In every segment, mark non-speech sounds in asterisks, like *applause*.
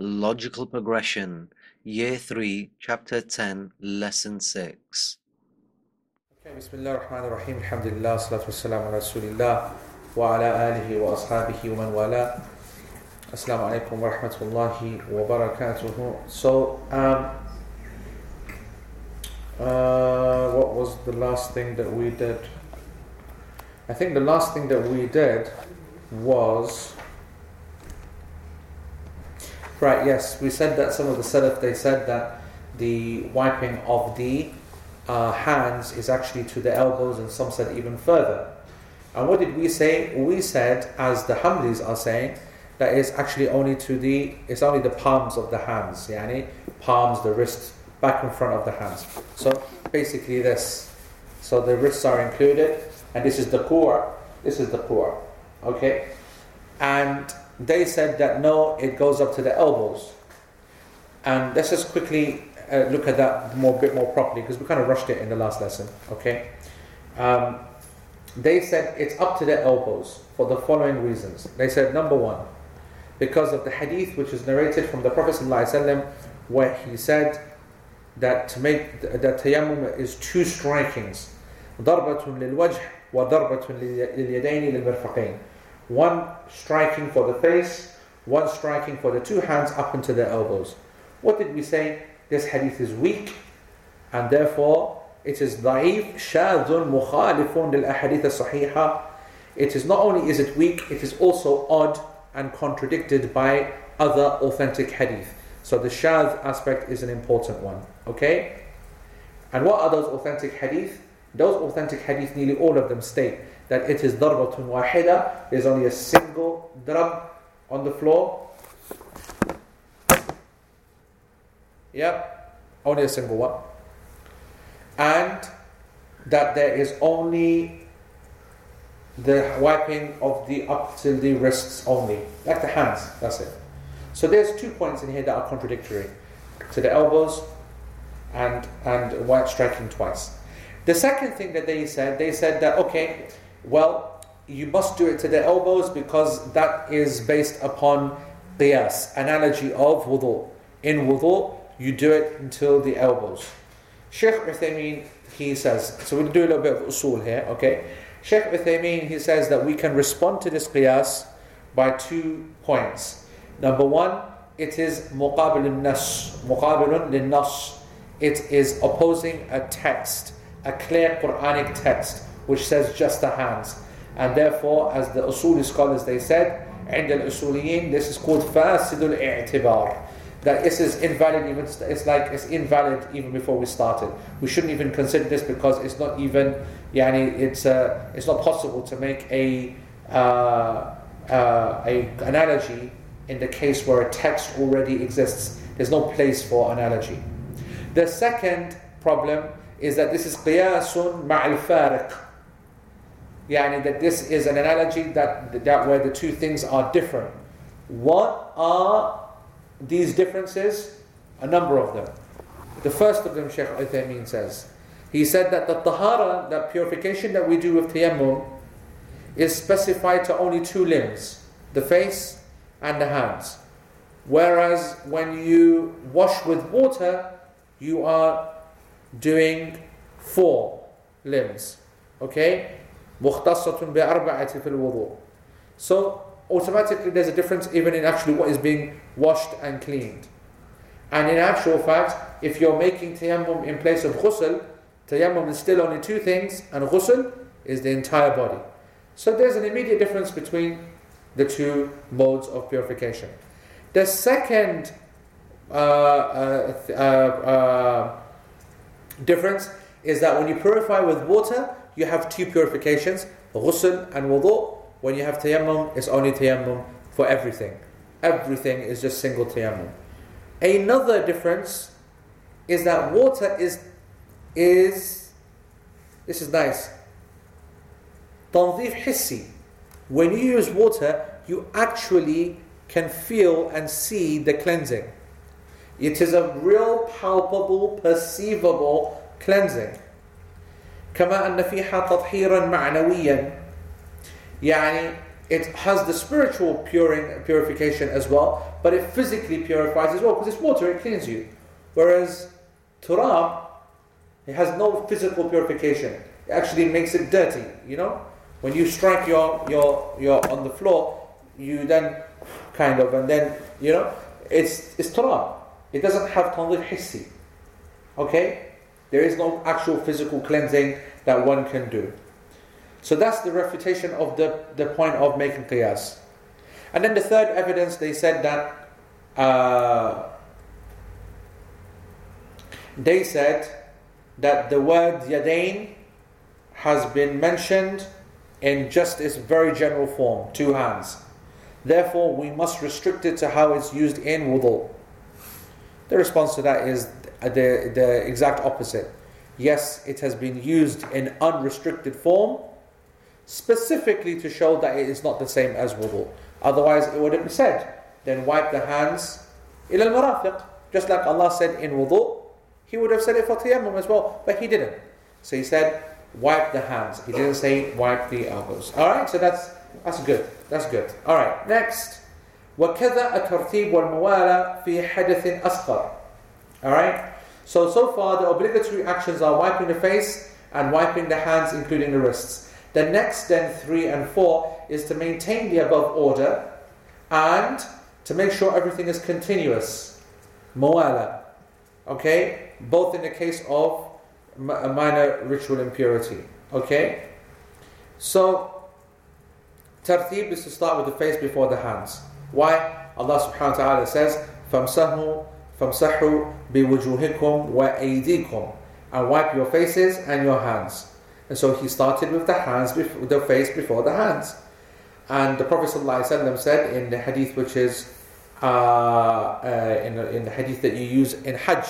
Logical Progression, Year 3, Chapter 10, Lesson 6. Okay, Bismillah ar-Rahman ar-Rahim, Alhamdulillah, Salatu Wassalamu ala Rasulillah, wa ala alihi wa ashabihi wa man wala. Assalamu alaikum wa rahmatullahi wa barakatuhu. So, um, uh, what was the last thing that we did? I think the last thing that we did was right. Yes, we said that some of the Salaf they said that the wiping of the uh, hands is actually to the elbows, and some said even further. And what did we say? We said, as the Hanbalis are saying, that is actually only to the it's only the palms of the hands, yani palms, the wrists, back and front of the hands. So basically this. So the wrists are included, and this is the core. This is the core. Okay? And they said that no, it goes up to the elbows. And let's just quickly uh, look at that more bit more properly because we kind of rushed it in the last lesson. Okay? Um, they said it's up to the elbows for the following reasons. They said number one, because of the hadith which is narrated from the Prophet ﷺ where he said that to make that tayammum is two strikings ضربة للوجه وضربة لليدين للمرفقين one striking for the face one striking for the two hands up into the elbows what did we say this hadith is weak and therefore it is ضعيف شاذ مخالف للأحاديث الصحيحة it is not only is it weak it is also odd and contradicted by other authentic hadith. So the shadh aspect is an important one. Okay? And what are those authentic hadith? Those authentic hadith, nearly all of them state that it is darbatun wahida, there's only a single drab on the floor. Yep, only a single one. And that there is only the wiping of the up till the wrists only, like the hands, that's it. So there's two points in here that are contradictory to the elbows and, and white striking twice. The second thing that they said, they said that, okay, well, you must do it to the elbows because that is based upon qiyas, analogy of wudu. In wudu, you do it until the elbows. Sheikh Uthaymeen, he says, so we'll do a little bit of usul here, okay? Sheikh Uthaymeen, he says that we can respond to this qiyas by two points. Number one, it is muqabil nas, muqabilun nas. It is opposing a text, a clear Quranic text, which says just the hands. And therefore, as the Usuli scholars they said, عند الأصوليين, this is called فاسد الاعتبار that this is invalid even it's like it's invalid even before we started we shouldn't even consider this because it's not even yani it's uh, it's not possible to make a uh, uh, a analogy in the case where a text already exists there's no place for analogy the second problem is that this is qiyasun ma'al fariq yani that this is an analogy that, that where the two things are different what are these differences? A number of them. The first of them, Sheikh Uthaymeen says, he said that the tahara, that purification that we do with tayammum, is specified to only two limbs, the face and the hands. Whereas when you wash with water, you are doing four limbs. Okay? مختصة بأربعة في الوضوء. So automatically there's a difference even in actually what is being washed and cleaned. And in actual fact, if you're making tayammum in place of ghusl, tayammum is still only two things, and ghusl is the entire body. So there's an immediate difference between the two modes of purification. The second uh, uh, uh, uh difference is that when you purify with water, you have two purifications, ghusl and wudu, when you have tayammum, it's only tayammum for everything. Everything is just single tayammum. Another difference is that water is is this is nice. Tanzif hissi. When you use water, you actually can feel and see the cleansing. It is a real palpable, perceivable cleansing. كما أن فيها تطهيرا معنويا يعني it has the spiritual puring, purification as well, but it physically purifies as well because it's water, it cleans you. Whereas turab, it has no physical purification. It actually makes it dirty, you know? When you strike your, your, your on the floor, you then kind of, and then, you know, it's, it's turab. It doesn't have tanzir hissi. Okay? There is no actual physical cleansing that one can do. So that's the refutation of the, the point of making qiyas. And then the third evidence, they said that uh, they said that the word yadain has been mentioned in just its very general form, two hands. Therefore, we must restrict it to how it's used in wudu. The response to that is the, the exact opposite. Yes, it has been used in unrestricted form, specifically to show that it is not the same as wudu. Otherwise, it would have been said, then wipe the hands ila al-marafiq. Just like Allah said in wudu, He would have said it for tayammum as well, but He didn't. So He said, wipe the hands. He didn't say wipe the elbows. Alright, so that's, that's good. That's good. Alright, next. وكذا الترتيب والموالاة في حدث أصغر. Alright? So, so far the obligatory actions are wiping the face and wiping the hands, including the wrists. The next, then, three and four, is to maintain the above order and to make sure everything is continuous. Muwala, Okay? Both in the case of a minor ritual impurity. Okay? So, tartib is to start with the face before the hands. Why? Allah subhanahu wa ta'ala says, فَامْسَهُ فَامْسَحُوا بِوُجُوهِكُمْ وَأَيْدِيكُمْ And wipe your faces and your hands. And so he started with the hands, with the face before the hands. And the Prophet ﷺ said in the hadith which is uh, uh, in, in the hadith that you use in Hajj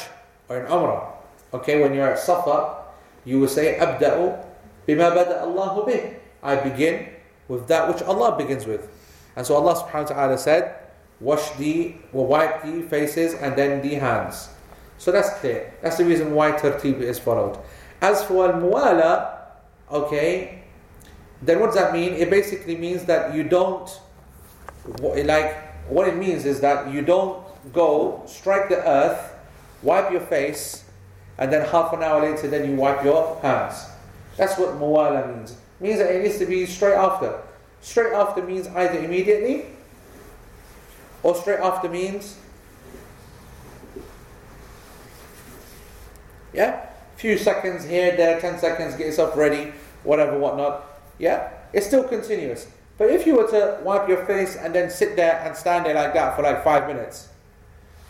or in Umrah. Okay, when you're at Safa, you will say, أبدأ بما بدأ الله به. I begin with that which Allah begins with. And so Allah subhanahu wa ta'ala said, wash the, or wipe the faces and then the hands. So that's clear. That's the reason why tartib is followed. As for al-muwala, okay, then what does that mean? It basically means that you don't, like, what it means is that you don't go, strike the earth, wipe your face, and then half an hour later, then you wipe your hands. That's what muwala means. It means that it needs to be straight after. Straight after means either immediately, or straight after means, yeah, few seconds here, there, 10 seconds, get yourself ready, whatever, whatnot. Yeah, it's still continuous. But if you were to wipe your face and then sit there and stand there like that for like five minutes,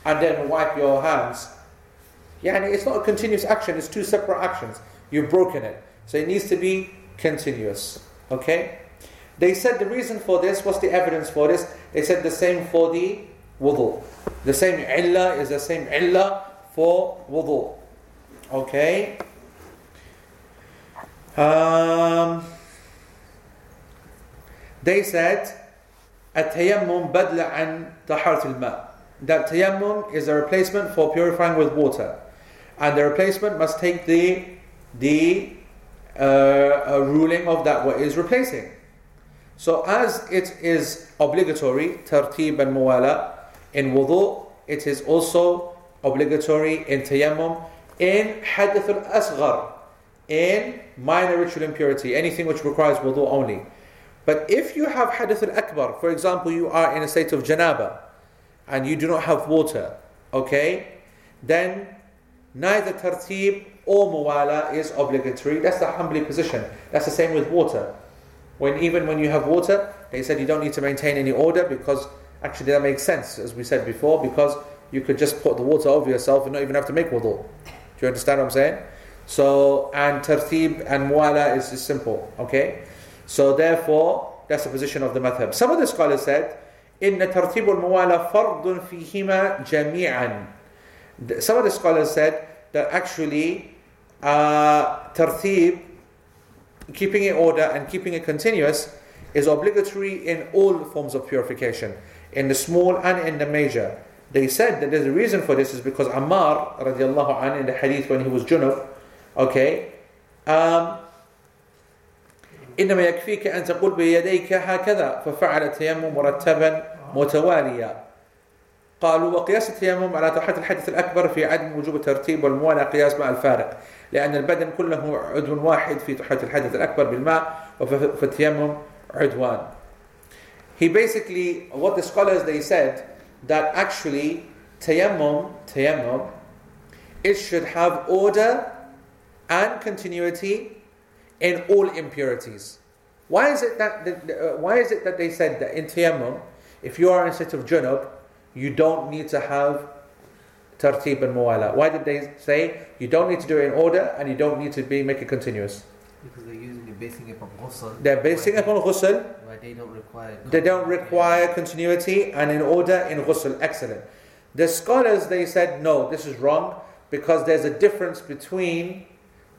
and then wipe your hands, yeah, it's not a continuous action, it's two separate actions. You've broken it. So it needs to be continuous. Okay? They said the reason for this, what's the evidence for this? They said the same for the wudu. The same illah is the same illah for wudu. Okay? Um, they said, التيمم بدل عن طهارة الماء. That tayammum is a replacement for purifying with water. And the replacement must take the, the uh, ruling of that what is replacing. so as it is obligatory, tartib and muwala, in wudu, it is also obligatory in tayammum, in hadith al-asghar, in minor ritual impurity, anything which requires wudu only. But if you have hadith al-akbar, for example, you are in a state of janaba, and you do not have water, okay, then neither tartib or muwala is obligatory. That's the Hanbali position. That's the same with water. When even when you have water, they said you don't need to maintain any order because actually that makes sense, as we said before, because you could just put the water over yourself and not even have to make wudu. Do you understand what I'm saying? So, and tartib and muwala is, simple, okay? So, therefore, that's the position of the madhab. Some of the scholars said, in إن ترتيب الموالى فرض فيهما jamī'an." Some of the scholars said that actually uh, tartib keeping it order and keeping it continuous is obligatory in all forms of purification, in the small and in the major. They said that there's a reason for this is because Ammar radiallahu anh in the hadith when he was junub, okay, um, إنما يكفيك أن تقول بيديك هكذا ففعل التيمم مرتبا متواليا قالوا وقياس التيمم على طاحة الحدث الأكبر في عدم وجوب الترتيب والموالاة قياس مع الفارق لأن البدن كله عضو واحد في طاحة الحدث الأكبر بالماء وفي التيمم عدوان He basically, what the scholars they said, that actually tayammum, tayammum, it should have order and continuity in all impurities. Why is it that, uh, why is it that they said that in tayammum, if you are in a state of junub, you don't need to have tartib and muwala? Why did they say you don't need to do it in order and you don't need to be make it continuous? Because they're using it, basing it upon ghusl. They're basing it upon ghusl. Why they don't require. They don't require continuity and in order in ghusl. Excellent. The scholars they said no, this is wrong because there's a difference between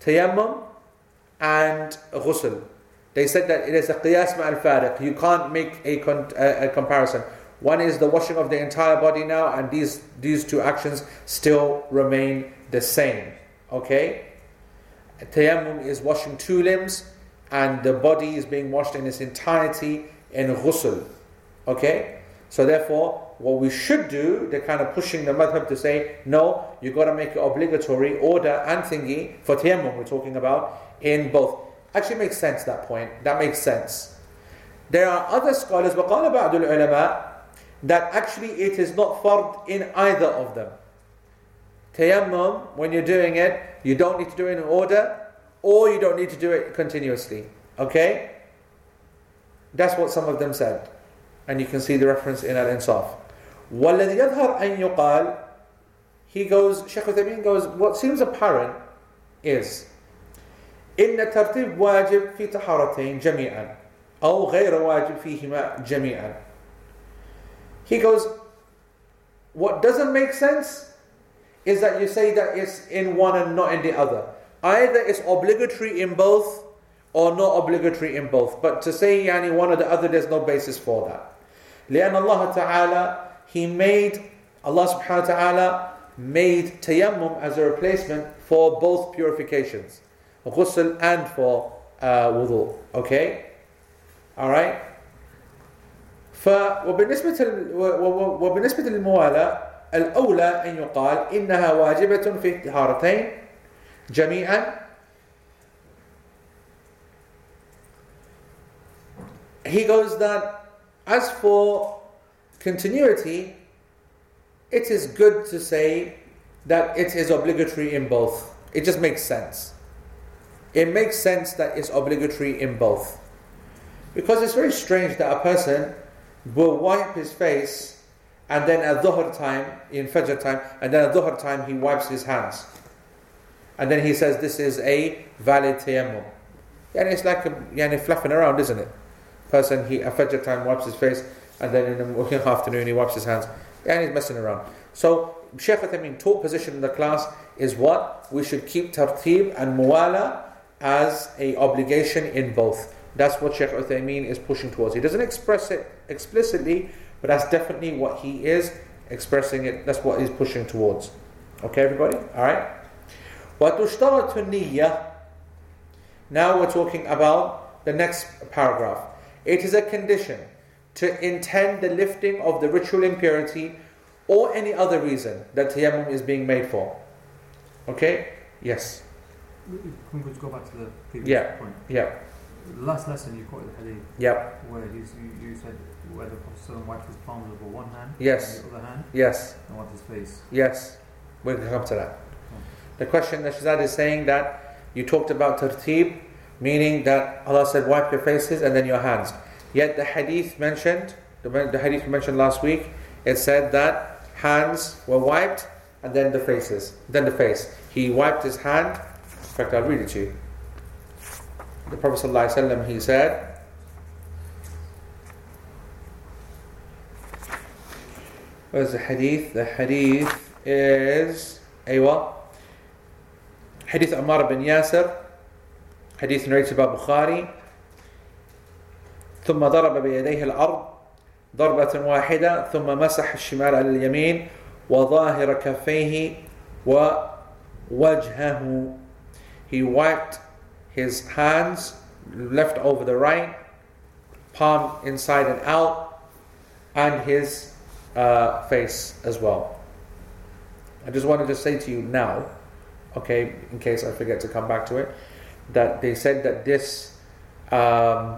tayammum and ghusl. They said that it is a qiyas ma'al fariq. You can't make a, con- a, a, comparison. One is the washing of the entire body now, and these, these two actions still remain the same. Okay? Tayammum is washing two limbs, and the body is being washed in its entirety in ghusl. Okay? So therefore, what we should do, they're kind of pushing the madhab to say, no, you've got to make it obligatory, order and thingy, for tayammum we're talking about, in both. Actually makes sense, that point. That makes sense. There are other scholars, وقال بعض العلماء, that actually it is not fard in either of them. Tayammum, when you're doing it, you don't need to do it in order, or you don't need to do it continuously. Okay? That's what some of them said. And you can see the reference in Al-Insaf. وَالَّذِي يَظْهَرْ أَن يُقال He goes, Shaykh Uthaymeen goes, what seems apparent is إن الترتيب واجب في طهارتين جميعا أو غير واجب فيهما جميعا He goes, what doesn't make sense is that you say that it's in one and not in the other. Either it's obligatory in both or not obligatory in both. But to say yani one or the other, there's no basis for that. لأن الله تعالى He made Allah subhanahu wa ta'ala made tayammum as a replacement for both purifications, ghusl and for uh, wudu. Okay? Alright? وبالنسبة وبالنسبة للموالاة الأولى أن يقال إنها واجبة في الطهارتين جميعا He goes that as for continuity, it is good to say that it is obligatory in both. It just makes sense. It makes sense that it's obligatory in both. Because it's very strange that a person will wipe his face and then at dhuhr time, in fajr time, and then at dhuhr time he wipes his hands. And then he says this is a valid tayammum. And it's like a, yani, fluffing around, isn't it? Person, he at fajr time wipes his face, and then in the afternoon he wipes his hands. And he's messing around. So Shaykh Uthaymeen taught position in the class is what? We should keep tartib and muwala as a obligation in both. That's what Shaykh Uthaymeen is pushing towards. He doesn't express it explicitly, but that's definitely what he is expressing it. That's what he's pushing towards. Okay, everybody? Alright? وَتُشْتَرَةُ النِّيَّةِ Now we're talking about the next paragraph. It is a condition to intend the lifting of the ritual impurity or any other reason that tayammum is being made for. Okay? Yes. Can we just go back to the previous Yeah. point? Yeah. The last lesson you quoted the hadith Yeah. where he's, you, you said where the Prophet wiped his palms with one hand Yes. and the other hand Yes. and wiped his face. Yes. We can come to that. The question that Shazad is saying that you talked about tartib, meaning that Allah said wipe your faces and then your hands. Yet the hadith mentioned, the, the hadith mentioned last week, it said that hands were wiped and then the faces, then the face. He wiped his hand. In fact, I'll read it to you. The Prophet ﷺ, he said, Where's the hadith? The hadith is أيوة حديث عمار بن ياسر حديث narrated by Bukhari. ثم ضرب بيديه الأرض ضربة واحدة ثم مسح الشمال على اليمين وظاهر كفيه ووجهه He wiped his hands left over the right, palm inside and out, and his uh, face as well. I just wanted to say to you now, okay, in case I forget to come back to it, that they said that this um,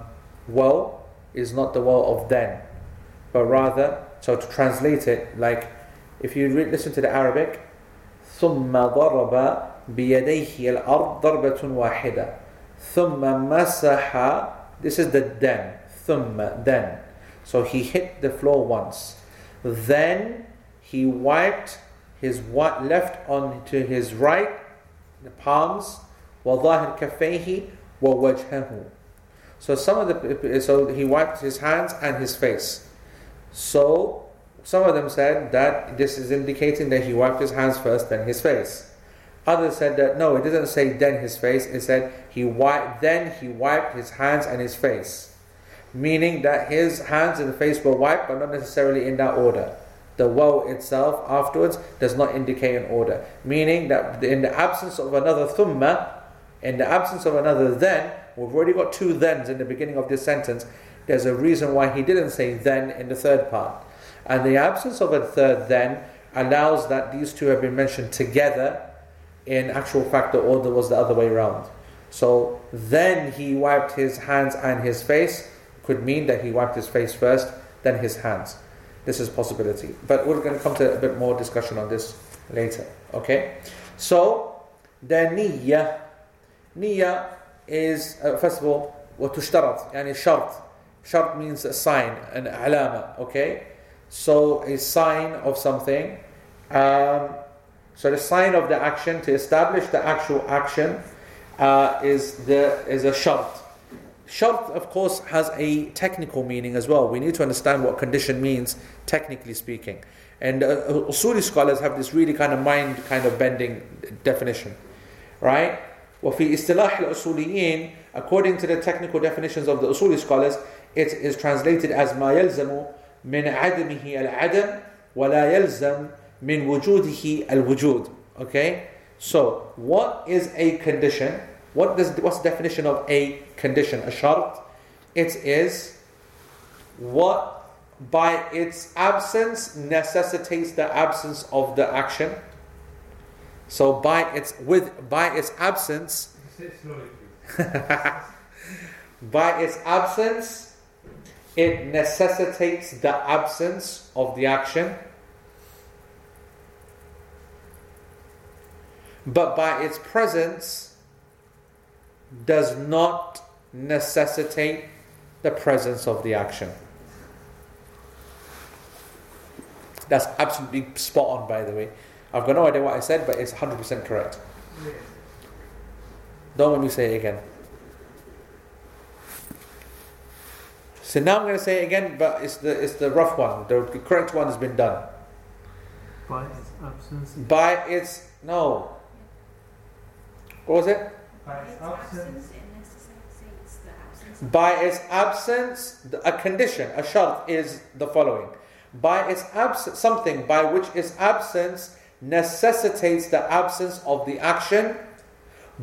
woe is not the woe of then, but rather, so to translate it, like if you re- listen to the Arabic, ثم ضرب بيديه الأرض ضربة واحدة ثم مسح this is the then ثم then so he hit the floor once then he wiped his wa- left onto his right the palms وظاهر كفيه ووجهه so some of the so he wiped his hands and his face so some of them said that this is indicating that he wiped his hands first then his face Others said that no, it doesn't say then his face. It said he wiped then he wiped his hands and his face, meaning that his hands and face were wiped, but not necessarily in that order. The waw itself afterwards does not indicate an order, meaning that in the absence of another thumma, in the absence of another then, we've already got two thens in the beginning of this sentence. There's a reason why he didn't say then in the third part, and the absence of a third then allows that these two have been mentioned together in actual fact, the order was the other way around. So then he wiped his hands and his face, could mean that he wiped his face first, then his hands. This is possibility. But we're going to come to a bit more discussion on this later. Okay? So, the niyyah. Niyyah is, uh, first of all, وتشترط يعني شرط. Shart means a sign, an alama. Okay? So, a sign of something. Um, so the sign of the action to establish the actual action uh, is the is a shart. Shart, of course, has a technical meaning as well. We need to understand what condition means, technically speaking. And uh, Usuli scholars have this really kind of mind kind of bending definition, right? وفي اصطلاح الأصوليين according to the technical definitions of the Usuli scholars it is translated as ما يلزم من عدمه العدم ولا يلزم wujudihi al wujud. Okay? So, what is a condition? What does what's the definition of a condition? A shart? It is what by its absence necessitates the absence of the action. So by its with by its absence *laughs* by its absence it necessitates the absence of the action. But by its presence does not necessitate the presence of the action. That's absolutely spot on, by the way. I've got no idea what I said, but it's 100% correct. Don't let me say it again. So now I'm going to say it again, but it's the, it's the rough one. The correct one has been done. By its absence. By its, no, what was it? By its absence. By its absence, a condition, a shart is the following. By its absence, something by which its absence necessitates the absence of the action,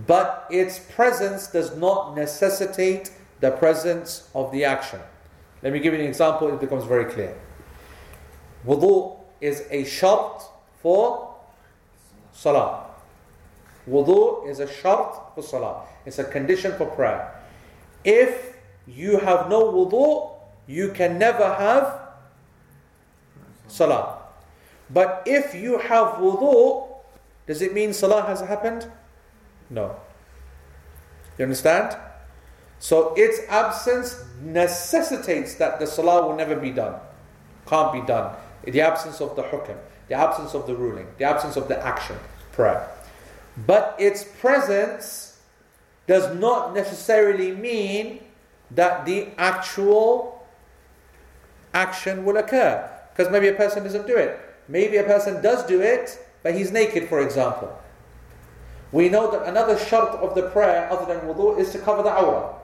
but its presence does not necessitate the presence of the action. Let me give you an example, it becomes very clear. Wudu is a shart for salah. Wudu is a shart for salah. It's a condition for prayer. If you have no wudu, you can never have salah. But if you have wudu, does it mean salah has happened? No. You understand? So its absence necessitates that the salah will never be done. Can't be done. The absence of the hukm, the absence of the ruling, the absence of the action, prayer. But its presence does not necessarily mean that the actual action will occur. Because maybe a person doesn't do it. Maybe a person does do it, but he's naked, for example. We know that another shart of the prayer, other than wudu, is to cover the awrah.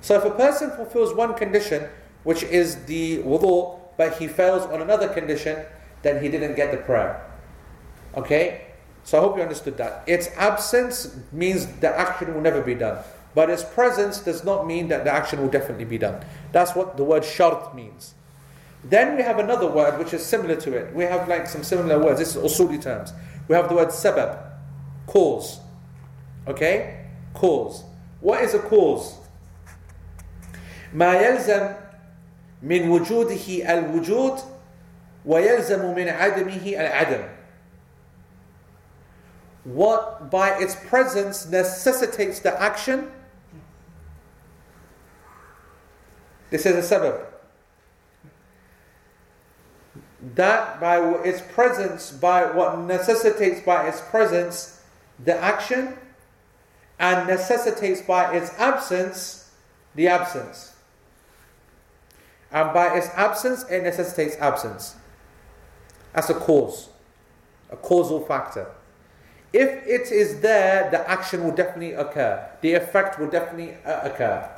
So if a person fulfills one condition, which is the wudu, but he fails on another condition, then he didn't get the prayer. Okay? So I hope you understood that. Its absence means the action will never be done. but its presence does not mean that the action will definitely be done. That's what the word shart means. Then we have another word which is similar to it. We have like some similar words. This is usuli terms. We have the word sabab, cause. Okay? Cause. What is a cause? ما يلزم من وجوده الوجود ويلزم من عدمه العدم. What by its presence necessitates the action. This is a sabab. That by its presence, by what necessitates by its presence the action, and necessitates by its absence the absence. And by its absence, it necessitates absence. That's a cause, a causal factor. If it is there, the action will definitely occur. The effect will definitely uh, occur.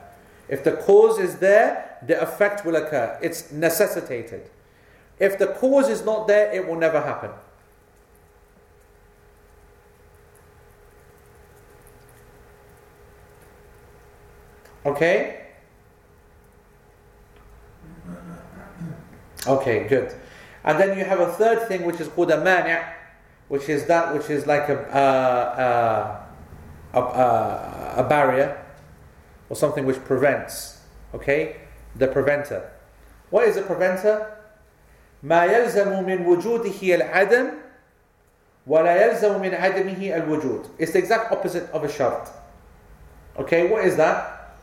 If the cause is there, the effect will occur. It's necessitated. If the cause is not there, it will never happen. Okay? Okay, good. And then you have a third thing which is called a mani', which is that which is like a, uh, uh, a, a barrier or something which prevents. Okay? The preventer. What is a preventer? ما يلزم من وجوده العدم ولا يلزم من عدمه الوجود. It's the exact opposite of a shart. Okay, what is that?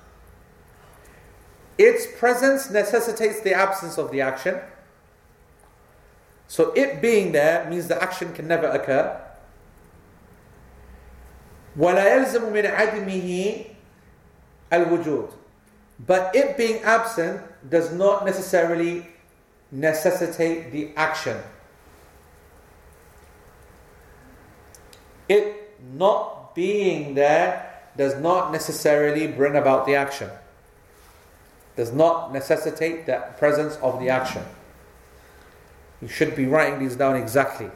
Its presence necessitates the absence of the action. So it being there means the action can never occur. ولا يلزم من عدمه الوجود. But it being absent does not necessarily necessitate the action. It not being there does not necessarily bring about the action does not necessitate the presence of the action. You should be writing these down exactly.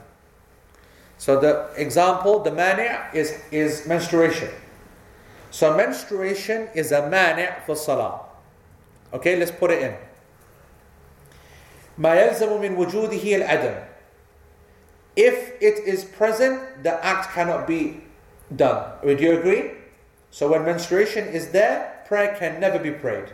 So the example, the mani' is, is menstruation. So menstruation is a mani' for salah. Okay, let's put it in. ما يلزم من وجوده العدم. If it is present, the act cannot be done. Would you agree? So when menstruation is there, prayer can never be prayed.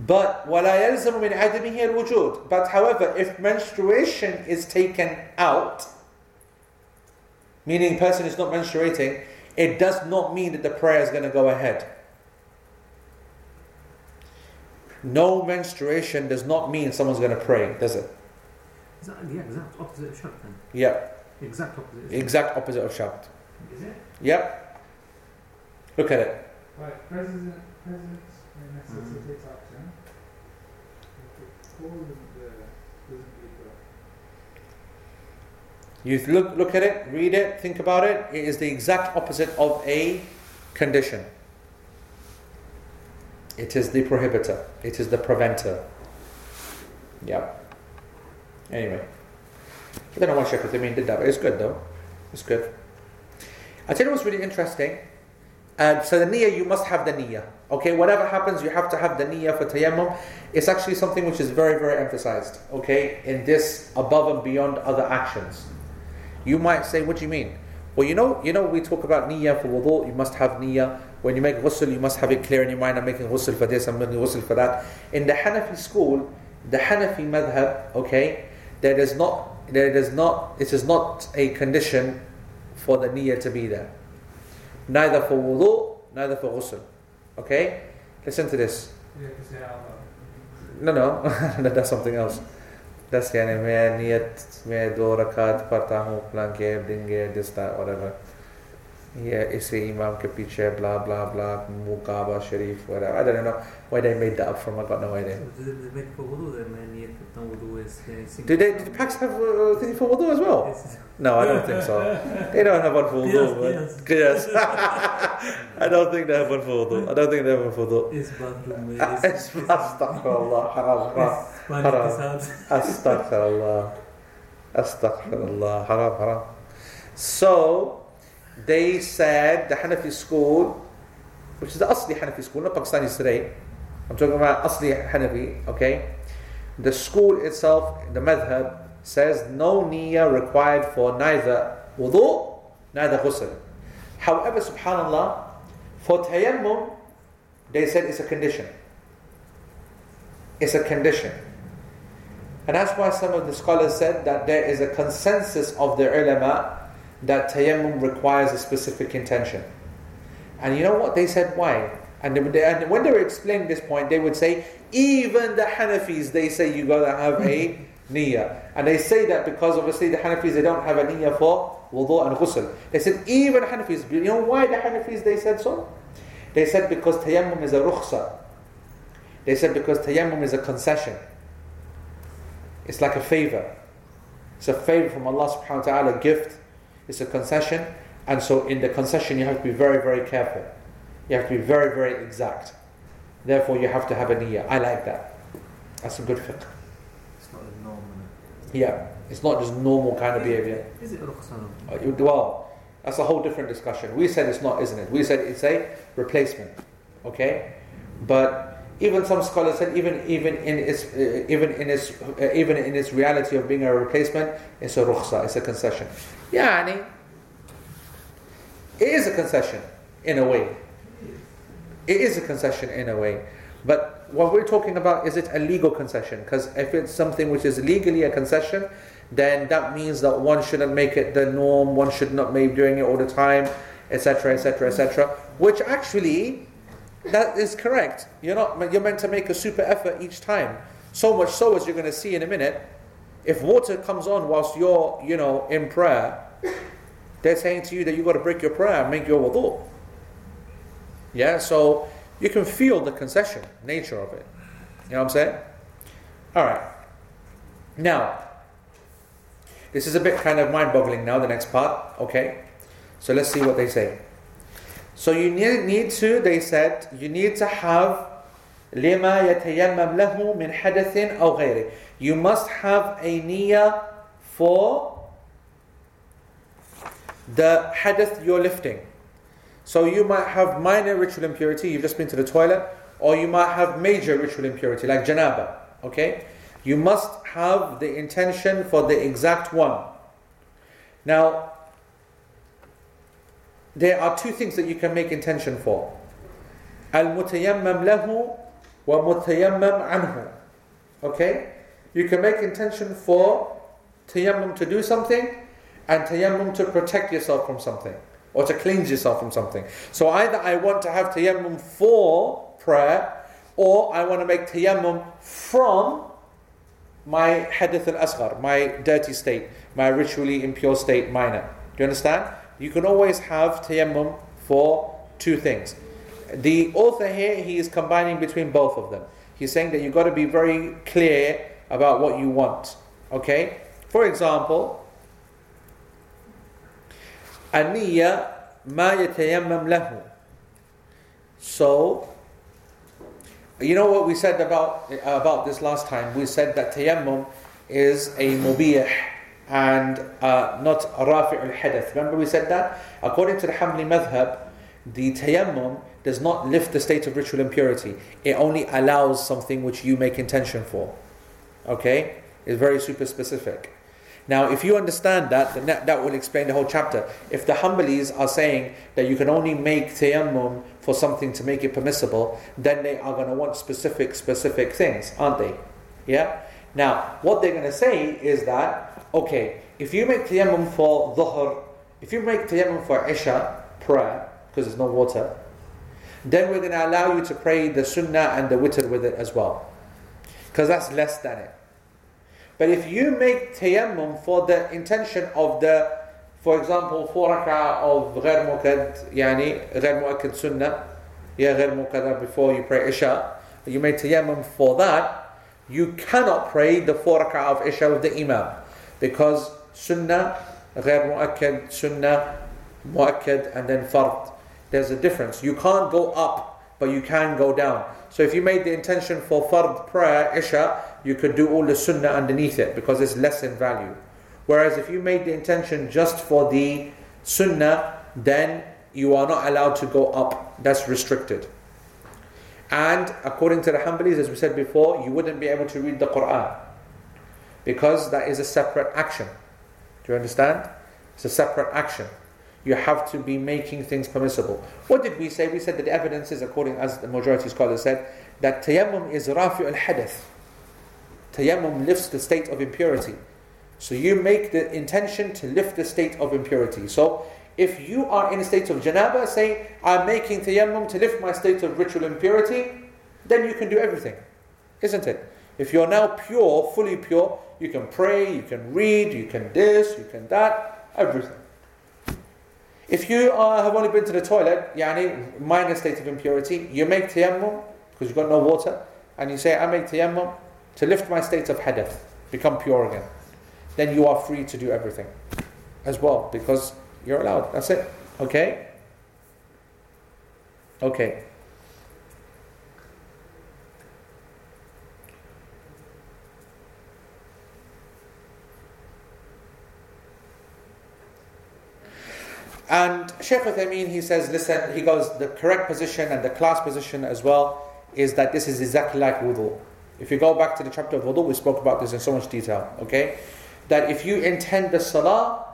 But ولا يلزم من عدمه الوجود. But however, if menstruation is taken out, meaning person is not menstruating, it does not mean that the prayer is going to go ahead. No menstruation does not mean someone's going to pray, does it? Is that the exact opposite of shart then? Yeah, The exact opposite. isn't it? exact opposite of shout. Is it? Yep. Look at it. Right, presence, presence necessitates action. You look, look at it, read it, think about it. It is the exact opposite of a condition. It is the prohibitor. It is the preventer. Yeah. Anyway. I don't know why Sheikh Uthaymeen did that, but it's good though. It's good. I tell you what's really interesting. Uh, so the niyyah, you must have the niyyah. Okay, whatever happens, you have to have the niyyah for tayammum. It's actually something which is very, very emphasized. Okay, in this above and beyond other actions. You might say, what do you mean? Well, you know, you know, we talk about niyyah for wudu. You must have niyyah. When you make ghusl, you must have it clear in your mind. I'm making ghusl for this. I'm making ghusl for that. In the Hanafi school, the Hanafi madhab, okay, there is not, there is not, it is not a condition for the niyyah to be there Neither for wudu, neither for ghusl. Okay, listen to this. You have to say out loud. No, no, *laughs* that's something else. That's yani मैं नियत में दो रकात पढ़ता हूँ plan के देंगे this that whatever. Yeah, इसे इमाम के पीछे blah blah blah मुकाबा Sharif whatever. I don't know where they made that up from. I got no idea. So does it make for wudu then? Man, niyat for wudu is uh, single. Did they? Did the packs have uh, thing for wudu as well? Yes. No, I don't think so. *laughs* They don't have one for wudu. Yes, but- yes. *laughs* I don't think they have one for wudu. I don't think they have one for wudu. It's bathroom. uh, It's, It's *laughs* astaghfirullah, haram, haram. Malik Haram. is out. Astaghfirullah. Astaghfirullah. Haram, haram. So, they said, the Hanafi school, which is the Asli Hanafi school, not Pakistanis today. I'm talking about Asli Hanafi, okay? The school itself, the madhab, says no niyyah required for neither wudu, neither ghusl. However, subhanAllah, for tayammum, they said it's a condition. It's a condition. And that's why some of the scholars said that there is a consensus of the ulama that tayammum requires a specific intention. And you know what? They said why? And, they, and when they were explaining this point, they would say, even the Hanafis, they say you gotta have a *laughs* niyyah. And they say that because obviously the Hanafis, they don't have a niyyah for wudu and ghusl. They said, even Hanafis, you know why the Hanafis, they said so? They said because tayammum is a rukhsa. They said because tayammum is a concession. It's like a favor. It's a favor from Allah subhanahu wa ta'ala, a gift. It's a concession. And so in the concession, you have to be very, very careful. You have to be very, very exact. Therefore, you have to have a niyyah. I like that. That's a good fiqh. It's not a norm. Yeah, it's not just normal kind of behavior. Is it rukhsah? Uh, Well, that's a whole different discussion. We said it's not, isn't it? We said it's a replacement. Okay, but even some scholars said even even in its uh, even in its uh, even in its reality of being a replacement, it's a rukhsa, it's a concession. Yeah, it is a concession in a way. It is a concession in a way, but what we're talking about is it a legal concession? Because if it's something which is legally a concession, then that means that one shouldn't make it the norm. One should not be doing it all the time, etc., etc., etc. Which actually, that is correct. You're not. You're meant to make a super effort each time. So much so, as you're going to see in a minute, if water comes on whilst you're, you know, in prayer, they're saying to you that you've got to break your prayer and make your wudu. Yeah, so you can feel the concession nature of it. You know what I'm saying? All right. Now, this is a bit kind of mind boggling now, the next part. Okay. So let's see what they say. So you need, need to, they said, you need to have لما يتيمم له من حدث أو غيره. You must have a niyyah for the hadith you're lifting. So you might have minor ritual impurity, you've just been to the toilet, or you might have major ritual impurity, like janaba. Okay? You must have the intention for the exact one. Now, there are two things that you can make intention for. Al-mutayammam lahu wa mutayammam anhu. Okay? You can make intention for tayammum to do something and tayammum to protect yourself from something or to cleanse yourself from something. So either I want to have tayammum for prayer or I want to make tayammum from my hadith al asghar, my dirty state, my ritually impure state, minor. Do you understand? You can always have tayammum for two things. The author here, he is combining between both of them. He's saying that you've got to be very clear about what you want. Okay? For example, النية ما يتيمم له. So, you know what we said about about this last time? We said that tayammum is a mubih and uh, not rafi' al hadath. Remember we said that? According to the Hanbali madhab, the tayammum does not lift the state of ritual impurity. It only allows something which you make intention for. Okay? It's very super specific. Now, if you understand that, then that, that will explain the whole chapter. If the Hanbalis are saying that you can only make tayammum for something to make it permissible, then they are going to want specific, specific things, aren't they? Yeah? Now, what they're going to say is that, okay, if you make tayammum for dhuhr, if you make tayammum for isha, prayer, because there's no water, then we're going to allow you to pray the sunnah and the witr with it as well. Because that's less than it. But if you make tayammum for the intention of the, for example, four rak'ah of غير مؤكد, يعني غير مؤكد sunnah, yeah, غير مؤكد before you pray Isha, you make tayammum for that, you cannot pray the four rak'ah of Isha with the Imam. Because sunnah, غير مؤكد, sunnah, مؤكد, and then fard. There's a difference. You can't go up, but you can go down. So if you made the intention for fard prayer, Isha, you could do all the sunnah underneath it because it's less in value. Whereas if you made the intention just for the sunnah, then you are not allowed to go up. That's restricted. And according to the Hanbalis, as we said before, you wouldn't be able to read the Quran because that is a separate action. Do you understand? It's a separate action. You have to be making things permissible. What did we say? We said that the evidence is, according as the majority scholars said, that tayammum is rafi al hadith. Tayammum lifts the state of impurity. So you make the intention to lift the state of impurity. So if you are in a state of janaba, say, I'm making tayammum to lift my state of ritual impurity, then you can do everything. Isn't it? If you're now pure, fully pure, you can pray, you can read, you can this, you can that, everything. If you have only been to the toilet, yani minor state of impurity, you make tayammum because you've got no water, and you say, I make tayammum to lift my state of hadath, become pure again. Then you are free to do everything as well because you're allowed. That's it. Okay? Okay. And Sheikh Uthaymeen, he says, listen, he goes, the correct position and the class position as well is that this is exactly like wudu. If you go back to the chapter of wudu, we spoke about this in so much detail, okay? That if you intend the salah,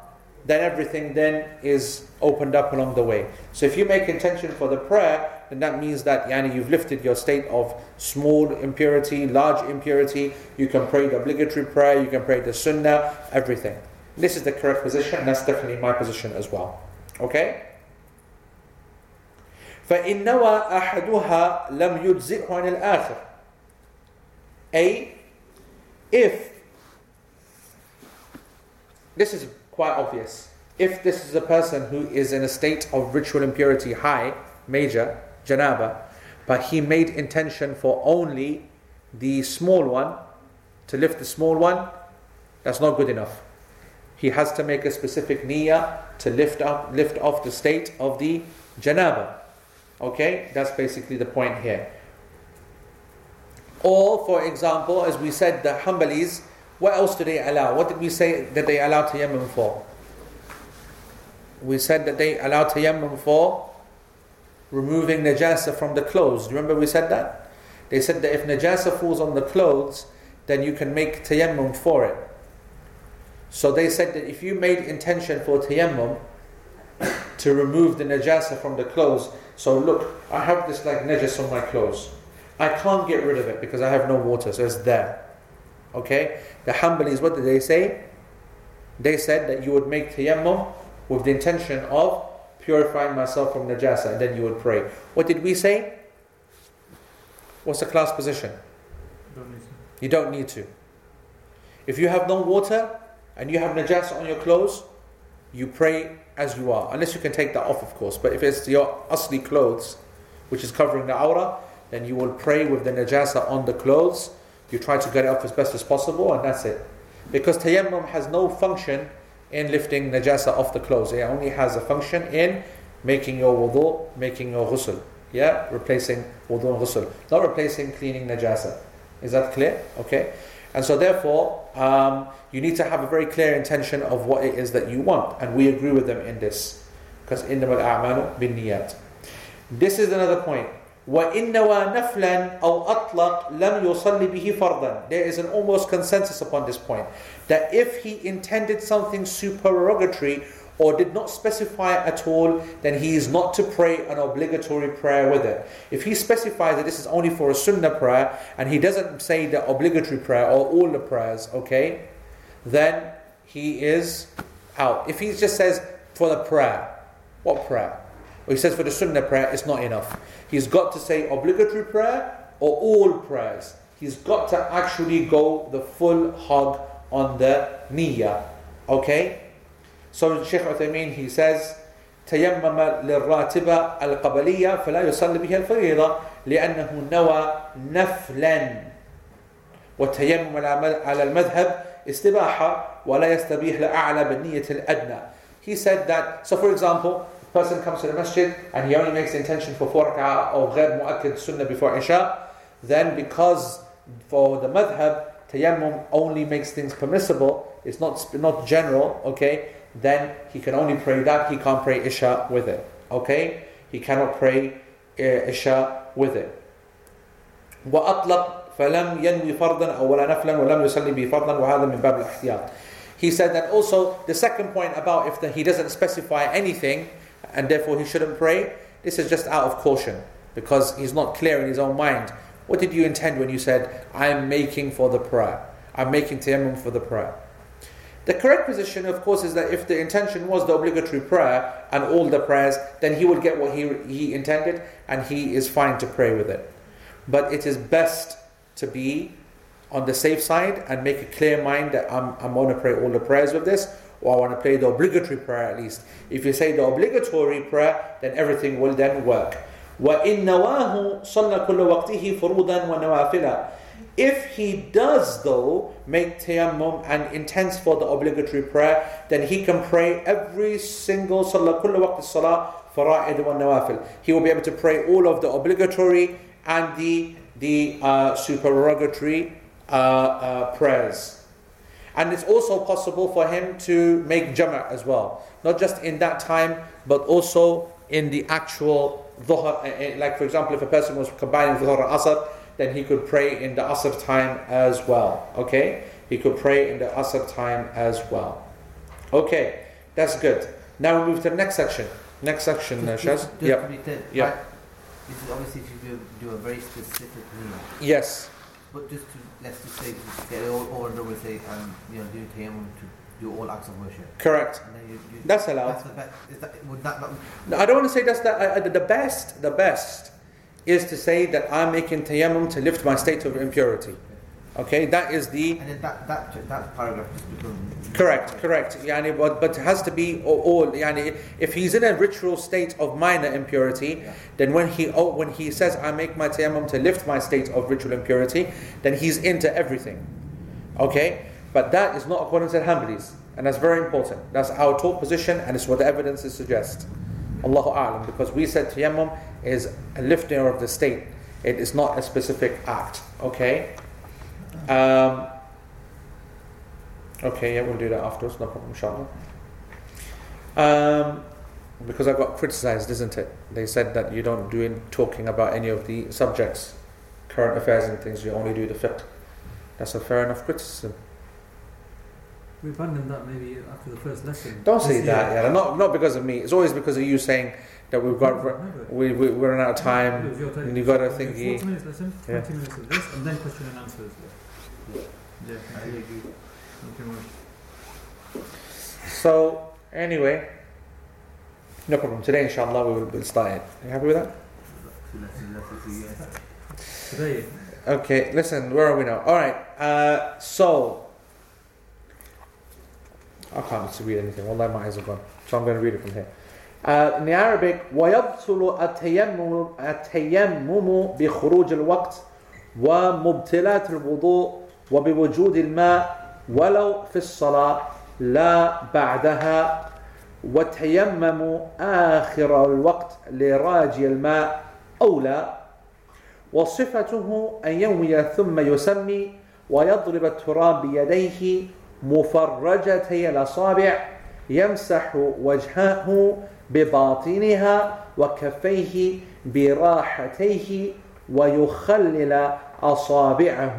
then everything then is opened up along the way. So if you make intention for the prayer, then that means that yani, you've lifted your state of small impurity, large impurity. You can pray the obligatory prayer, you can pray the sunnah, everything. This is the correct position, that's definitely my position as well. Okay? فإن نوى أحدها لم يجزئه عن الآخر A if this is quite obvious if this is a person who is in a state of ritual impurity high major janaba but he made intention for only the small one to lift the small one that's not good enough he has to make a specific niyyah to lift up lift off the state of the janaba. Okay? That's basically the point here. Or for example as we said the hanbalis what else do they allow? What did we say that they allow tayammum for? We said that they allow tayammum for removing najasa from the clothes. Remember we said that? They said that if najasa falls on the clothes then you can make tayammum for it so they said that if you made intention for tayammum to remove the najasa from the clothes, so look, I have this like najas on my clothes. I can't get rid of it because I have no water, so it's there. Okay? The Hanbalis, what did they say? They said that you would make tayammum with the intention of purifying myself from najasa, and then you would pray. What did we say? What's the class position? Don't need to. You don't need to. If you have no water and you have najasa on your clothes, you pray as you are. Unless you can take that off, of course. But if it's your asli clothes, which is covering the aura, then you will pray with the najasa on the clothes. You try to get it off as best as possible, and that's it. Because tayammum has no function in lifting najasa off the clothes. It only has a function in making your wudu, making your ghusl. Yeah, replacing wudu and ghusl. Not replacing cleaning najasa. Is that clear? Okay. And so, therefore, um, you need to have a very clear intention of what it is that you want. And we agree with them in this. Because إِنَّمَا الْأَعْمَالُ بِالنِّيَّاتِ This is another point. وَإِنَّ نَفْلًا أَوْ أَطْلَقْ لَمْ يُصَلِّ بِهِ فَرْضًا There is an almost consensus upon this point. That if he intended something supererogatory or did not specify at all, then he is not to pray an obligatory prayer with it. If he specifies that this is only for a sunnah prayer and he doesn't say the obligatory prayer or all the prayers, okay, then he is out. If he just says for the prayer, what prayer? Or he says for the sunnah prayer, it's not enough. He's got to say obligatory prayer or all prayers. He's got to actually go the full hog on the niyyah. Okay? So Sheikh Uthaymeen he says تيمم للراتبة القبلية فلا يصلي بها الفريضة لأنه نوى نفلا والتيمم على المذهب استباحة ولا يستبيح لأعلى بالنية الأدنى He said that, so for example, a person comes to the masjid and he only makes the intention for four rak'ah or غير مؤكد sunnah before Isha, then because for the madhab, tayammum only makes things permissible, it's not, not general, okay, then he can only pray that, he can't pray Isha with it. Okay? He cannot pray uh, Isha with it. وأطلق فلم ينوي فرضا أو ولا نفلا ولم يصلي به فرضا وهذا من باب الاحتياط. He said that also the second point about if the, he doesn't specify anything and therefore he shouldn't pray, this is just out of caution because he's not clear in his own mind. What did you intend when you said, I'm making for the prayer? I'm making tayammum for the prayer. The correct position, of course, is that if the intention was the obligatory prayer and all the prayers, then he would get what he, he intended and he is fine to pray with it. But it is best to be on the safe side and make a clear mind that I'm, I'm going to pray all the prayers with this, or I want to pray the obligatory prayer at least. If you say the obligatory prayer, then everything will then work. وَإِن نَوَاهُ صَلَّ كُلَّ وَقْتِهِ فُرُودًا وَنَوَافِلًا if he does, though, make tayammum and intends for the obligatory prayer, then he can pray every single salah, kullu waqt salah, fara'id wa nawafil. He will be able to pray all of the obligatory and the, the uh, supererogatory uh, uh, prayers. And it's also possible for him to make jam'a as well. Not just in that time, but also in the actual dhuhr. Eh, eh, like, for example, if a person was combining dhuhr and asr, then he could pray in the asr time as well. Okay? He could pray in the asr time as well. Okay, that's good. Now we move to the next section. Next section, Just, Shaz. just, Yep. Yep. this is obviously if you do, do a very specific meal. Yes. But just to, let's just say, get all over and over, say, um, you know, do tayammum to do all acts of worship. Correct. And then you, you, That's allowed. That's the best. Is that, would that not, No, I don't want to say that's the, uh, uh, the best. The best is to say that I'm making tayammum to lift my state of impurity. Okay, that is the and then that, that, that paragraph becomes... correct, correct. Yani, but, but it has to be all. all yani, if he's in a ritual state of minor impurity, Yeah. then when he oh, when he says I make my tayammum to lift my state of ritual impurity, then he's into everything. Okay, but that is not according to the Hanbalis, and that's very important. That's our top position, and it's what the evidences suggest. Allahu A'lam, because we said tayammum is a lifting of the state. It is not a specific act. Okay. Um, okay, yeah, we'll do that afterwards. No problem, inshallah. Um, because I got criticized, isn't it? They said that you don't do in talking about any of the subjects, current affairs and things. You only do the fiqh. That's a fair enough criticism. We abandoned that maybe after the first lesson. Don't say that, year. yeah. Not not because of me. It's always because of you saying that we've got No, no, we we we're running out of It time. was your turn. and you gotta So, think Forty minutes lesson, Yeah. minutes of this, and then question and answers. Yeah, I agree. Thank you much. So anyway, no problem. Today, inshallah, we will we'll start it. Are you happy with that? Two lessons, lessons, two years. Today, Okay, listen, where are we now? All right, uh, so I can't read anything. Wallahi, my eyes are gone. So I'm going to read it from here. Uh, in the Arabic, ويبطل التيمم بخروج الوقت ومبتلات الوضوء وبوجود الماء ولو في الصلاة لا بعدها والتيمم آخر الوقت لراجي الماء أولى وصفته أن ينوي ثم يسمي ويضرب التراب بيديه مفرجتي الأصابع يمسح وجهه بباطنها وكفيه براحتيه ويخلل أصابعه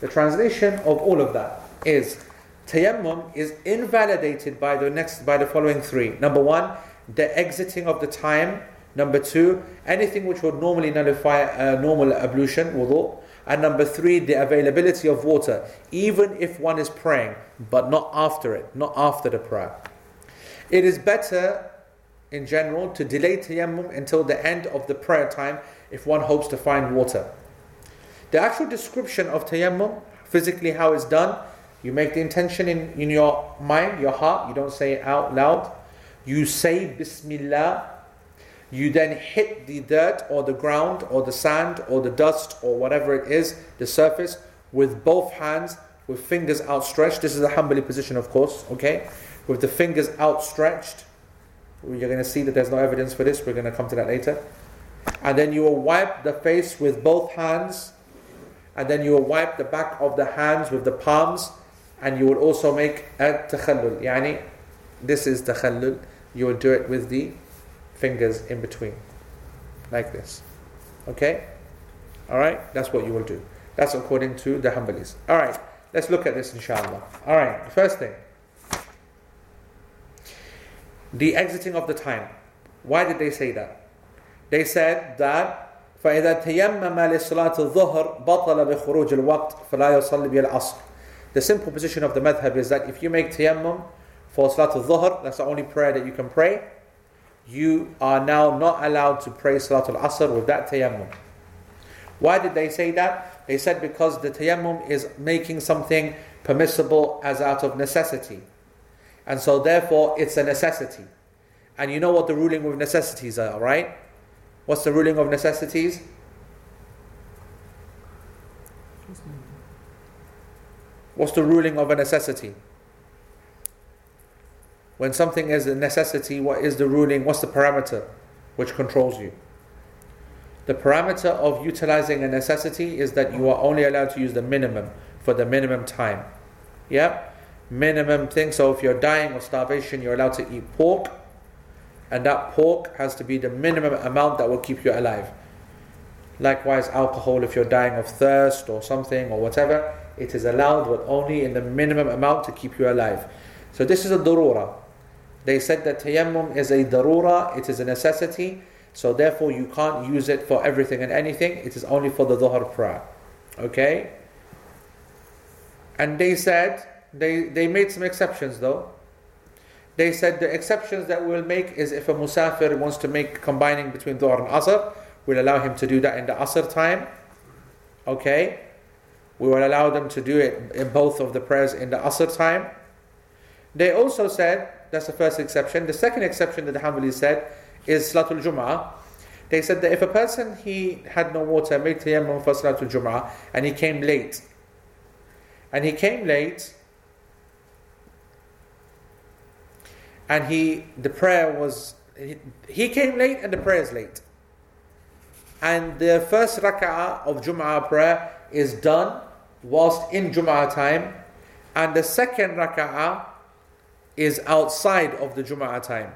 The translation of all of that is Tayammum is invalidated by the next by the following three. Number one, the exiting of the time. Number two, anything which would normally nullify a normal ablution, wudu. And number three, the availability of water, even if one is praying, but not after it, not after the prayer. It is better, in general, to delay tayammum until the end of the prayer time if one hopes to find water. The actual description of tayammum, physically how it's done, you make the intention in, in your mind, your heart, you don't say it out loud. You say Bismillah. You then hit the dirt or the ground or the sand or the dust or whatever it is, the surface, with both hands, with fingers outstretched. This is a Hanbali position, of course, okay? With the fingers outstretched. You're going to see that there's no evidence for this. We're going to come to that later. And then you will wipe the face with both hands. And then you will wipe the back of the hands with the palms. And you will also make a takhallul. Yani, this is takhallul. You will do it with the fingers in between, like this. Okay? Alright? That's what you will do. That's according to the Hanbalis. Alright, let's look at this inshallah. Alright, the first thing. The exiting of the time. Why did they say that? They said that فإذا تيمم لصلاة الظهر بطل بخروج الوقت فلا يصلي بالعصر. The simple position of the madhab is that if you make tayammum for Salat al-Dhuhr, that's the only prayer that you can pray, you are now not allowed to pray Salat al-Asr with that tayammum. Why did they say that? They said because the tayammum is making something permissible as out of necessity. And so therefore it's a necessity. And you know what the ruling with necessities are, right? What's the ruling of necessities? What's the ruling of a necessity? When something is a necessity, what is the ruling? What's the parameter which controls you? The parameter of utilizing a necessity is that you are only allowed to use the minimum for the minimum time. Yeah? Minimum thing. So if you're dying of starvation, you're allowed to eat pork, and that pork has to be the minimum amount that will keep you alive. Likewise, alcohol, if you're dying of thirst or something or whatever, it is allowed, but only in the minimum amount to keep you alive. So this is a darura. They said that tayammum is a darura, it is a necessity, so therefore you can't use it for everything and anything, it is only for the dhuhr prayer. Okay? And they said, they, they made some exceptions though. They said the exceptions that we'll make is if a musafir wants to make combining between dhuhr and asr, we'll allow him to do that in the asr time. Okay? We will allow them to do it in both of the prayers in the asr time. They also said that's the first exception. The second exception that the Hanbali said is Salatul Jum'ah. They said that if a person he had no water, made tayammum for Salatul Jum'ah, and he came late, and he came late, and he the prayer was he, he came late and the prayer is late. And the first rak'ah of Jum'ah prayer is done whilst in Jum'ah time, and the second rak'ah is outside of the Jum'ah time.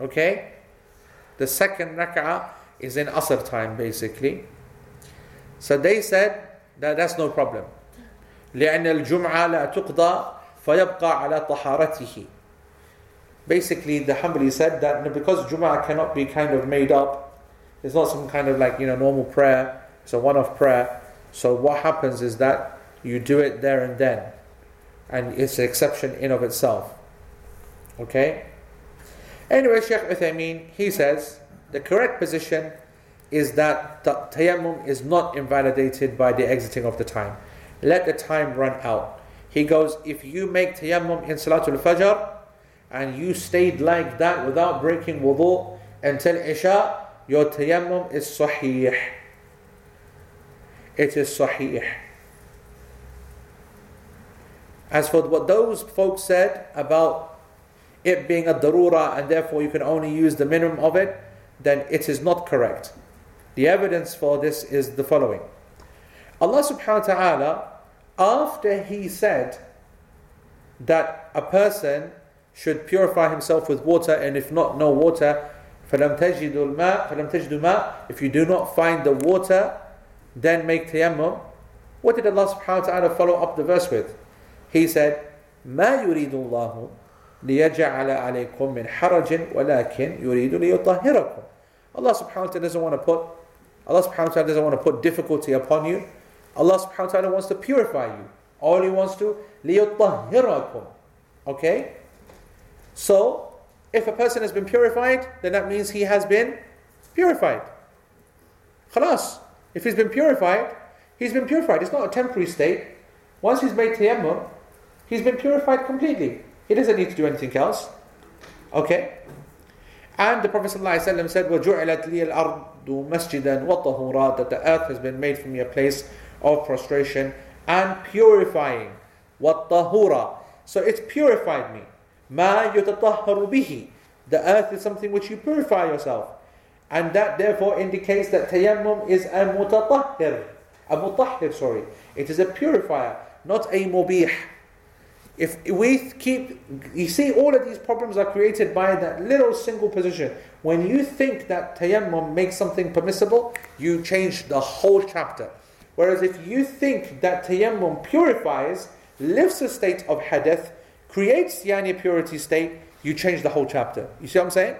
Okay? The second rak'ah is in Asr time basically. So they said that that's no problem. لأن الجمعة لا تقضى فيبقى على طهارته. Basically, the Hanbali said that because Jum'ah cannot be kind of made up, it's not some kind of like you know normal prayer. It's a one-off prayer. So what happens is that you do it there and then, and it's an exception in of itself. Okay? Anyway, Sheikh Uthaymeen, he says the correct position is that the tayammum is not invalidated by the exiting of the time. Let the time run out. He goes, if you make tayammum in Salatul Fajr and you stayed like that without breaking wudu until Isha, your tayammum is sahih. It is sahih. As for what those folks said about it being a darura and therefore you can only use the minimum of it, then it is not correct. The evidence for this is the following. Allah subhanahu wa ta'ala, after He said that a person should purify himself with water, and if not, no water, فَلَمْ تَجِدُوا الْمَاء فَلَمْ تَجِدُوا مَاء If you do not find the water, then make tayammum. What did Allah subhanahu wa ta'ala follow up the verse with? He said, مَا يُرِيدُ اللَّهُ لِيَجْعَلَ عَلَيْكُم مِّنْ حَرَجٍ وَلَكِنْ يُرِيدُ لِيُطَهِّرَكُم Allah subhanahu wa ta'ala doesn't want to put Allah subhanahu wa ta'ala doesn't want to put difficulty upon you. Allah subhanahu wa ta'ala wants to purify you. All He wants to لِيُطَهِّرَكُم Okay? So, if a person has been purified, then that means he has been purified. Khalas. If he's been purified, he's been purified. It's not a temporary state. Once he's made tayammum, he's been purified completely. He doesn't need to do anything else. Okay? And the Prophet ﷺ said, وَجُعِلَتْ لِي الْأَرْضُ مَسْجِدًا وَطَهُورًا That the earth has been made for me a place of prostration and purifying. وَالطَّهُورًا So it's purified me. مَا يُتَطَهَّرُ بِهِ The earth is something which you purify yourself. And that therefore indicates that tayammum is a mutatahhir. A mutahhir, sorry. It is a purifier, not a mubih. If we keep, you see, all of these problems are created by that little single position. When you think that tayammum makes something permissible, you change the whole chapter. Whereas if you think that tayammum purifies, lifts a state of hadath, creates yani purity state, you change the whole chapter. You see what I'm saying?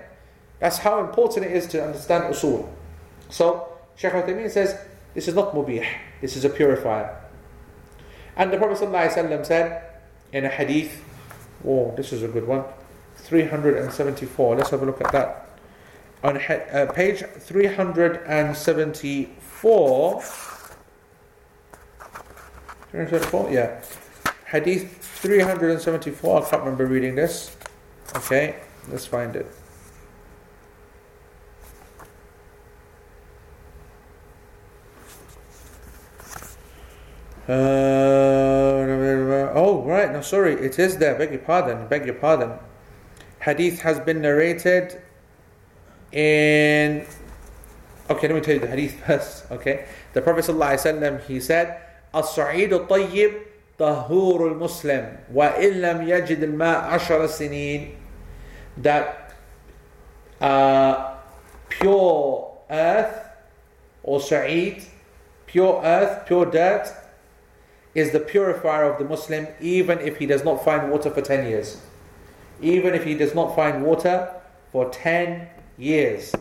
That's how important it is to understand usul. So, Shaykh Uthaymeen says, this is not mubih, this is a purifier. And the Prophet ﷺ said in a hadith, oh, this is a good one, 374. Let's have a look at that. On uh, page 374, 374, yeah. Hadith 374, I can't remember reading this. Okay, let's find it. Uh, oh, right. No, sorry. It is there. Beg your pardon. Beg your pardon. Hadith has been narrated in. Okay, let me tell you the hadith *laughs* first. Okay. The Prophet ﷺ, he said, الصعيد الطيب طهور المسلم وإن لم يجد الماء عشر سنين that uh, pure earth or sa'id, pure earth, pure dirt, is the purifier of the Muslim even if he does not find water for 10 years. Even if he does not find water for 10 years.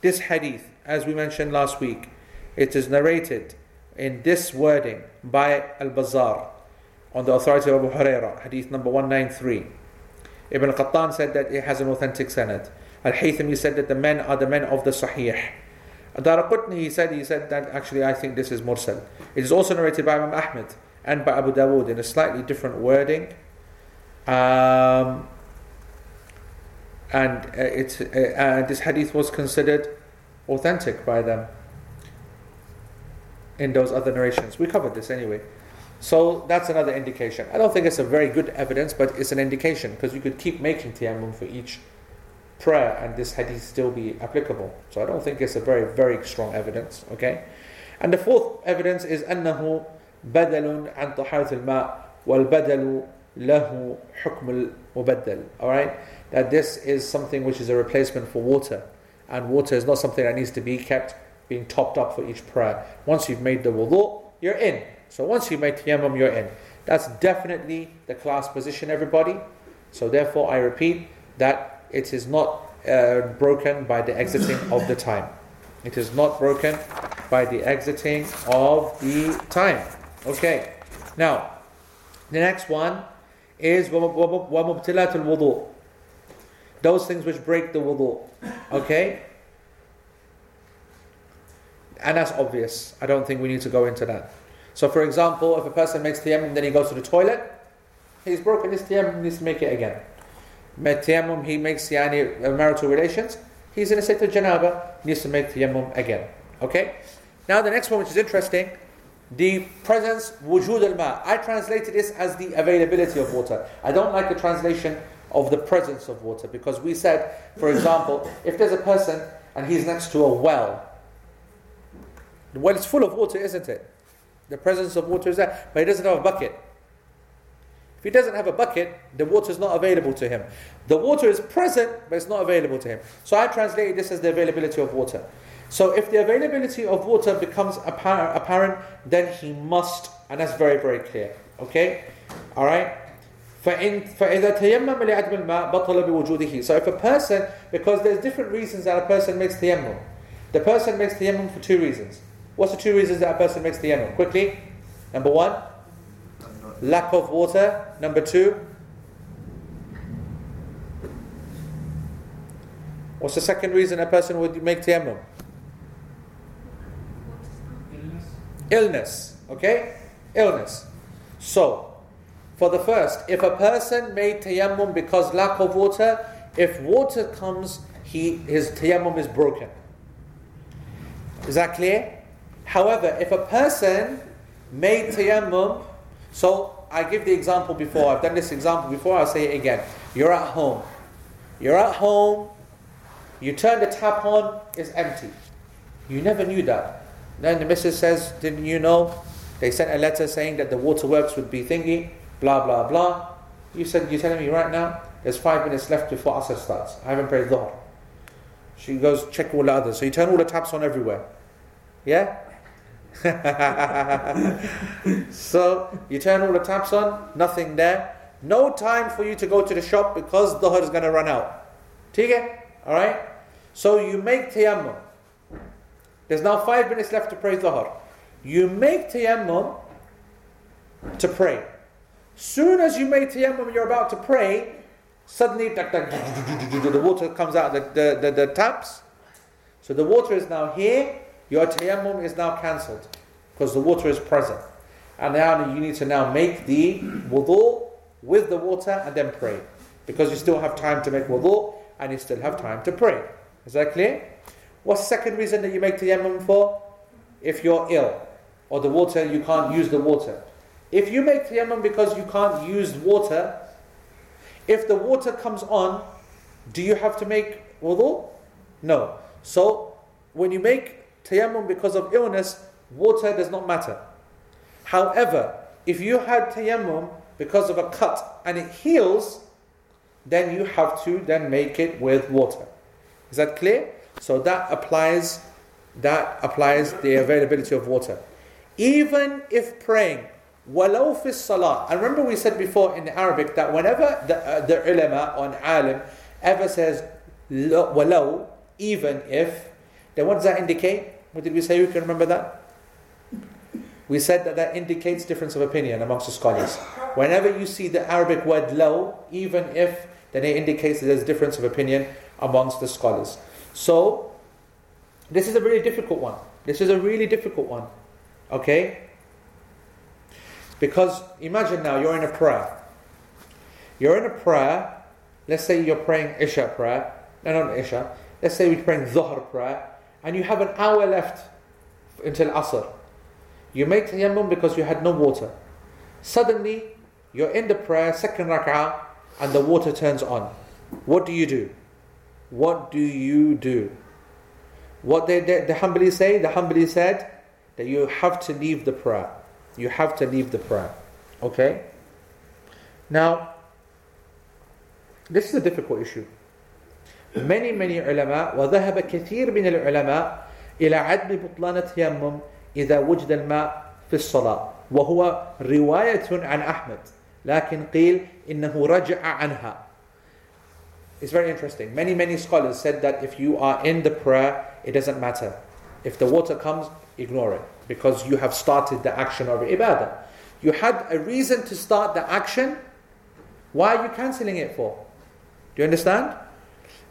This hadith, as we mentioned last week, it is narrated in this wording by Al Bazzar on the authority of Abu Hurairah, hadith number 193. Ibn Qattan said that it has an authentic sanad. Al Haythami said that the men are the men of the Sahih. Daraqutni, he said, he said that actually I think this is mursal. It is also narrated by Imam Ahmed and by Abu Dawood in a slightly different wording. Um, and uh, it's, uh, and this hadith was considered authentic by them in those other narrations. We covered this anyway. So that's another indication. I don't think it's a very good evidence, but it's an indication because you could keep making tayammum for each prayer and this hadith still be applicable. So I don't think it's a very, very strong evidence. Okay? And the fourth evidence is أنه بدل عن طهارة الماء والبدل له حكم المبدل. Alright? That this is something which is a replacement for water. And water is not something that needs to be kept being topped up for each prayer. Once you've made the wudu, you're in. So once you make tayammum, you're in. That's definitely the class position, everybody. So therefore, I repeat that it is not uh, broken by the exiting of the time. It is not broken by the exiting of the time. Okay. Now, the next one is وَمُبْتِلَاتُ الْوُضُوء Those things which break the wudu. Okay? And that's obvious. I don't think we need to go into that. So, for example, if a person makes tayammum, then he goes to the toilet, he's broken his tayammum, needs to make it again. Tayammum, he makes yani, marital relations, he's in a state of janaba, needs to make tayammum again. Okay? Now, the next one, which is interesting, the presence, wujud al ma. I translated this as the availability of water. I don't like the translation of the presence of water because we said, for example, if there's a person and he's next to a well, the well is full of water, isn't it? The presence of water is there, but he doesn't have a bucket. If he doesn't have a bucket, the water is not available to him. The water is present, but it's not available to him. So I translated this as the availability of water. So if the availability of water becomes apparent, then he must, and that's very, very clear. Okay? Alright? فإن فإذا تيمم لعدم الماء بطل بوجوده. So if a person, because there's different reasons that a person makes tayammum. The person makes tayammum for two reasons. What's the two reasons that a person makes tayammum? Quickly. Number one, lack of water. Number two, what's the second reason a person would make tayammum? Illness. Illness. Okay? Illness. So, for the first, if a person made tayammum because lack of water, if water comes, he his tayammum is broken. Is that clear? However, if a person made tayammum, so I give the example before, I've done this example before, I'll say it again. You're at home. You're at home, you turn the tap on, it's empty. You never knew that. Then the missus says, Didn't you know? They sent a letter saying that the waterworks would be thingy, blah, blah, blah. You said, you're telling me right now, there's five minutes left before Asr starts. I haven't prayed Dhuhr. She goes, check all the others. So you turn all the taps on everywhere. Yeah? So you turn all the taps on, nothing there. No time for you to go to the shop because Dhuhr is going to run out. Okay? Alright? So you make tayammum. There's now five minutes left to pray Dhuhr. You make tayammum to pray. Soon as you make tayammum, you're about to pray, suddenly the water comes out the, the, the, the taps. So the water is now here, your tayammum is now cancelled because the water is present. And now you need to now make the wudu with the water and then pray. Because you still have time to make wudu and you still have time to pray. Is that clear? What's the second reason that you make tayammum for? If you're ill or the water, you can't use the water. If you make tayammum because you can't use water, if the water comes on, do you have to make wudu? No. So, when you make tayammum because of illness, water does not matter. However, if you had tayammum because of a cut and it heals, then you have to then make it with water. Is that clear? So that applies that applies the availability of water. Even if praying, walau fi salah. And remember we said before in Arabic that whenever the, uh, the ulama or an alim ever says walau, even if, then what does that indicate? What did we say? You can remember that? We said that that indicates difference of opinion amongst the scholars. Whenever you see the Arabic word low, even if, then it indicates that there's difference of opinion amongst the scholars. So, this is a really difficult one. This is a really difficult one. Okay? Because imagine now you're in a prayer. You're in a prayer. Let's say you're praying Isha prayer. No, not Isha. Let's say we're praying Dhuhr prayer. And you have an hour left until Asr. You make tayammum because you had no water. Suddenly, you're in the prayer, second rak'ah, and the water turns on. What do you do? What do you do? What did the, the say? The Hanbali said that you have to leave the prayer. You have to leave the prayer. Okay? Now, this is a difficult issue Many, many ulama, وذهب كثير من العلماء إلى عدم بطلان التيمم إذا وجد الماء في الصلاة وهو رواية عن أحمد لكن قيل إنه رجع عنها It's very interesting. Many, many scholars said that if you are in the prayer, it doesn't matter. If the water comes, ignore it because you have started the action of ibadah. You had a reason to start the action. Why are you cancelling it for? Do you understand?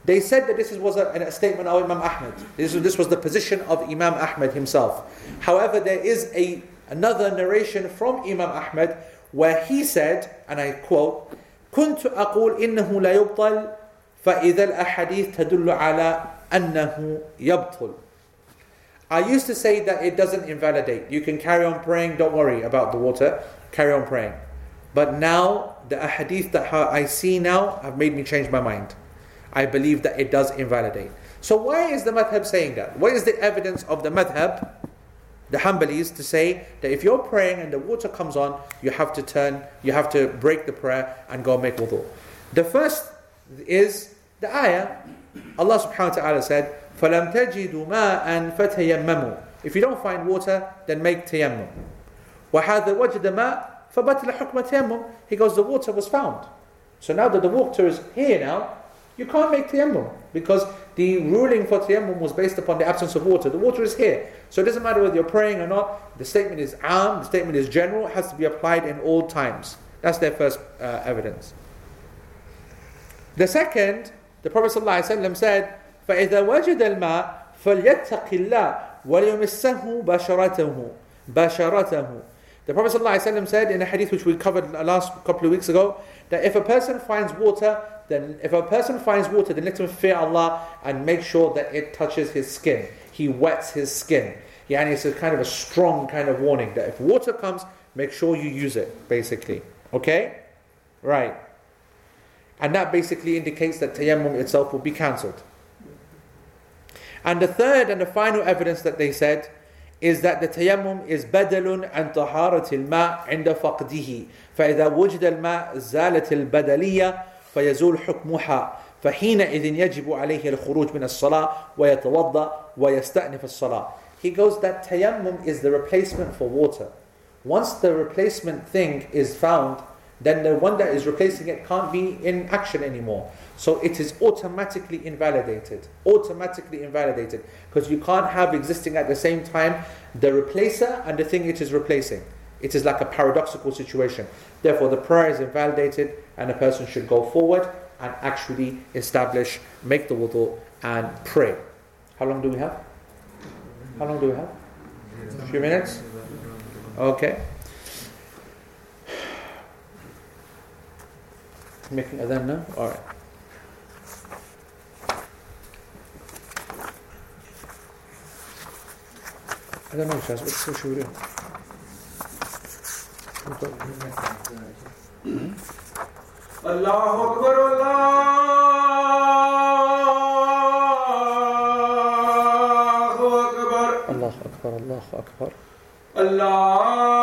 They said that this was a, a statement of Imam Ahmad. This, this was the position of Imam Ahmad himself. However, there is a another narration from Imam Ahmad where he said, and I quote, كنت أقول إنه لا يبطل فإذا الأحاديث تدل على أنه يبطل. I used to say that it doesn't invalidate. You can carry on praying, don't worry about the water, carry on praying. But now, the ahadith that I see now have made me change my mind. I believe that it does invalidate. So why is the madhab saying that? What is the evidence of the madhab, the Hanbalis, to say that if you're praying and the water comes on, you have to turn, you have to break the prayer and go make wudu. The first is the ayah. Allah subhanahu wa ta'ala said, فَلَمْ تَجِدُوا مَاءً فَتَيَمَّمُوا If you don't find water, then make tayammum. وَهَذَا وَجْدَ مَاء فَبَتْلَ حُكْمَ تَيَمُّمْ He goes, the water was found. So now that the water is here now, you can't make tayammum because the ruling for tayammum was based upon the absence of water. The water is here. So it doesn't matter whether you're praying or not. The statement is am, the statement is general, it has to be applied in all times. That's their first uh, evidence. The second, the Prophet ﷺ said, فإذا وجد الماء فليتق الله وليمسه بشرته بشرته The Prophet ﷺ said in a hadith which we covered last couple of weeks ago that if a person finds water, then if a person finds water, then let him fear Allah and make sure that it touches his skin. He wets his skin. Yeah, and it's a kind of a strong kind of warning that if water comes, make sure you use it, basically. Okay? Right. And that basically indicates that tayammum itself will be cancelled. And the third and the final evidence that they said is that the tayammum is بدل عن طهارة الماء عند فقده فإذا وجد الماء زالت البدلية فيزول حكمها فحينئذ يجب عليه الخروج من الصلاة ويتوضأ ويستأنف الصلاة He goes that tayammum is the replacement for water. Once the replacement thing is found, then the one that is replacing it can't be in action anymore. So it is automatically invalidated. Automatically invalidated. Because you can't have existing at the same time the replacer and the thing it is replacing. It is like a paradoxical situation. Therefore, the prayer is invalidated and a person should go forward and actually establish, make the wudu and pray. How long do we have? How long do we have? A few minutes? Okay. Making adhan now? Alright. I don't know, Shaz, what should we do? الله أكبر الله أكبر الله أكبر الله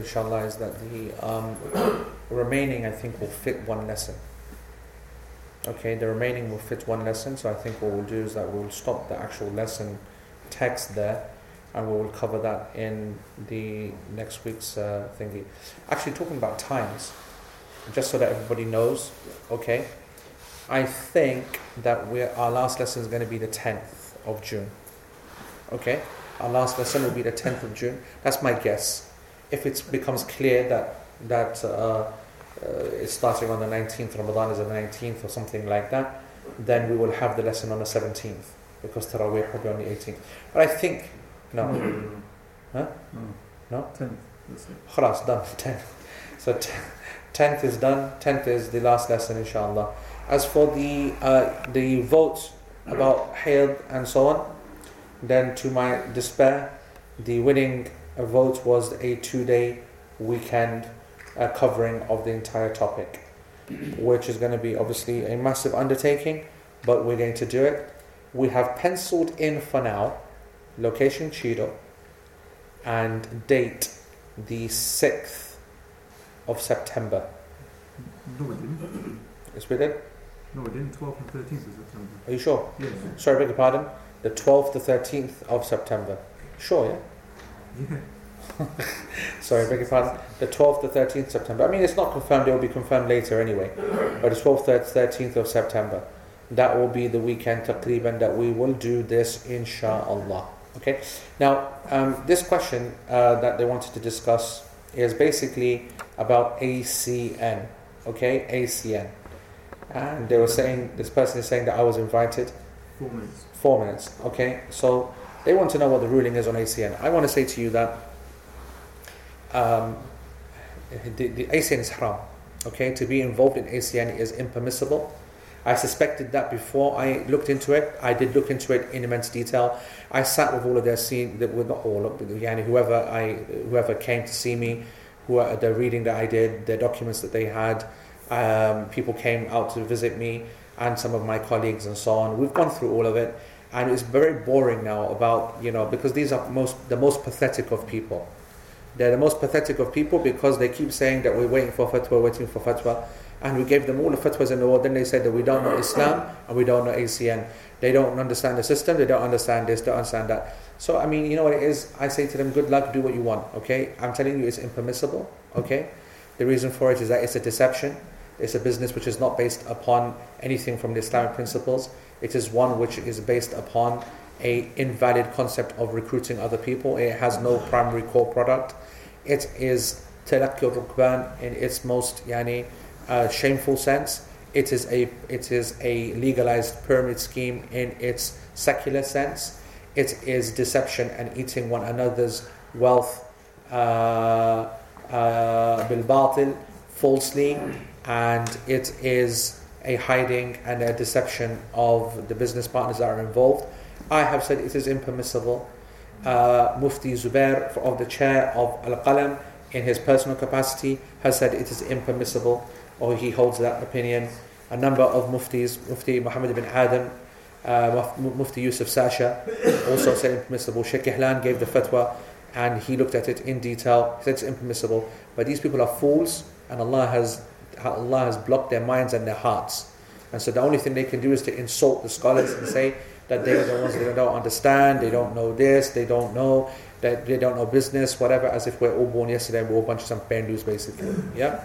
inshallah, is that the um, *coughs* remaining, I think, will fit one lesson. Okay, the remaining will fit one lesson. So I think what we'll do is that we'll stop the actual lesson text there, and we will cover that in the next week's uh, thingy. Actually, talking about times, just so that everybody knows. Okay, I think that we're, our last lesson is going to be the tenth of June. Okay, our last lesson will be the tenth of June. That's my guess if it becomes clear that that uh, uh it's starting on the 19th, Ramadan is on the 19th or something like that, then we will have the lesson on the 17th because Taraweeh will be on the 18th. But I think, no. Mm. Huh? Mm. No? 10th. Khalas, done. *laughs* 10th. So 10th is done. 10th is the last lesson, inshallah. As for the uh, the votes about Hayd and so on, then to my despair, the winning uh, vote was a two-day weekend uh, covering of the entire topic, which is going to be obviously a massive undertaking, but we're going to do it. We have penciled in for now location Cheeto and date the 6th of September. No, we didn't. Is we did? No, we didn't. 12th and 13th of September. Are you sure? Yes. Sorry, beg your pardon. The 12th to 13th of September. Sure, yeah? *laughs* Sorry, beg your pardon. The 12th to 13th September. I mean, it's not confirmed, it will be confirmed later anyway. But the 12th to 13th of September. That will be the weekend, taqriban, that we will do this, inshallah. Okay? Now, um, this question uh, that they wanted to discuss is basically about ACN. Okay? ACN. And they were saying, this person is saying that I was invited. Four minutes. Four minutes. Okay? So they want to know what the ruling is on ACN. I want to say to you that um, the, the ACN is haram. Okay, to be involved in ACN is impermissible. I suspected that before I looked into it. I did look into it in immense detail. I sat with all of their scene, with not all of yani whoever I whoever came to see me, who the reading that I did, the documents that they had. Um, people came out to visit me and some of my colleagues and so on. We've gone through all of it, and it's very boring now about you know because these are most the most pathetic of people. They're the most pathetic of people because they keep saying that we're waiting for fatwa, waiting for fatwa. And we gave them all the fatwas in the world. Then they said that we don't know Islam and we don't know ACN. They don't understand the system, they don't understand this, they don't understand that. So, I mean, you know what it is? I say to them, good luck, do what you want, okay? I'm telling you, it's impermissible, okay? The reason for it is that it's a deception. It's a business which is not based upon anything from the Islamic principles. It is one which is based upon a invalid concept of recruiting other people. It has no primary core product. It is talaqi rukban in its most yani, uh, shameful sense. It is a it is a legalized pyramid scheme in its secular sense. It is deception and eating one another's wealth uh, uh, falsely, and it is a hiding and a deception of the business partners that are involved. I have said it is impermissible. Uh, Mufti Zubair of the chair of Al Qalam in his personal capacity has said it is impermissible or he holds that opinion. A number of muftis, Mufti Muhammad ibn Adam, uh, Mufti Yusuf Sasha also said impermissible. Sheikh Ihlan gave the fatwa and he looked at it in detail. He said it's impermissible. But these people are fools and Allah has, Allah has blocked their minds and their hearts. And so the only thing they can do is to insult the scholars and say that they're the ones that don't understand, they don't know this, they don't know, that they don't know business, whatever, as if we're all born yesterday and we're all a bunch of some pandus basically. Yeah?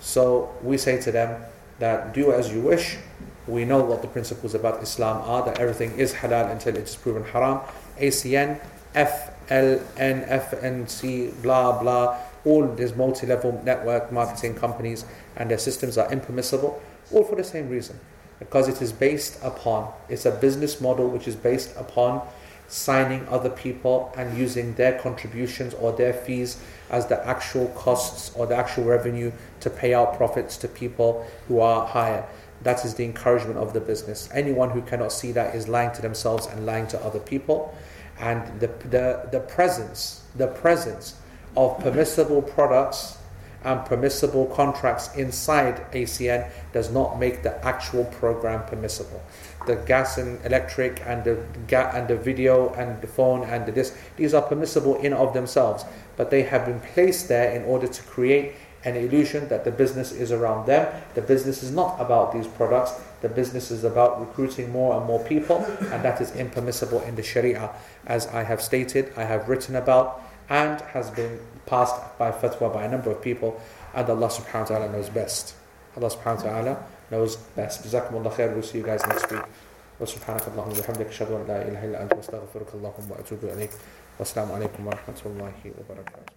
So we say to them that do as you wish. We know what the principles about Islam are, that everything is halal until it's proven haram. ACN, FLN, FNC, blah, blah, all these multi-level network marketing companies and their systems are impermissible, all for the same reason. Because it is based upon, it's a business model which is based upon signing other people and using their contributions or their fees as the actual costs or the actual revenue to pay out profits to people who are higher. That is the encouragement of the business. Anyone who cannot see that is lying to themselves and lying to other people. And the, the, the presence, the presence of permissible products and permissible contracts inside ACN does not make the actual program permissible. The gas and electric and the ga- and the video and the phone and the this these are permissible in of themselves but they have been placed there in order to create an illusion that the business is around them. The business is not about these products. The business is about recruiting more and more people and that is impermissible in the sharia. As i have stated i have written about and has been passed by fatwa by a number of people and allah subhanahu wa ta'ala knows best allah subhanahu wa ta'ala knows best. Jazakumullah khair. We'll see you guys next week. وسبحانك اللهم وبحمدك اشهد ان لا اله الا انت واستغفرك اللهم واتوب اليك والسلام عليكم ورحمه الله وبركاته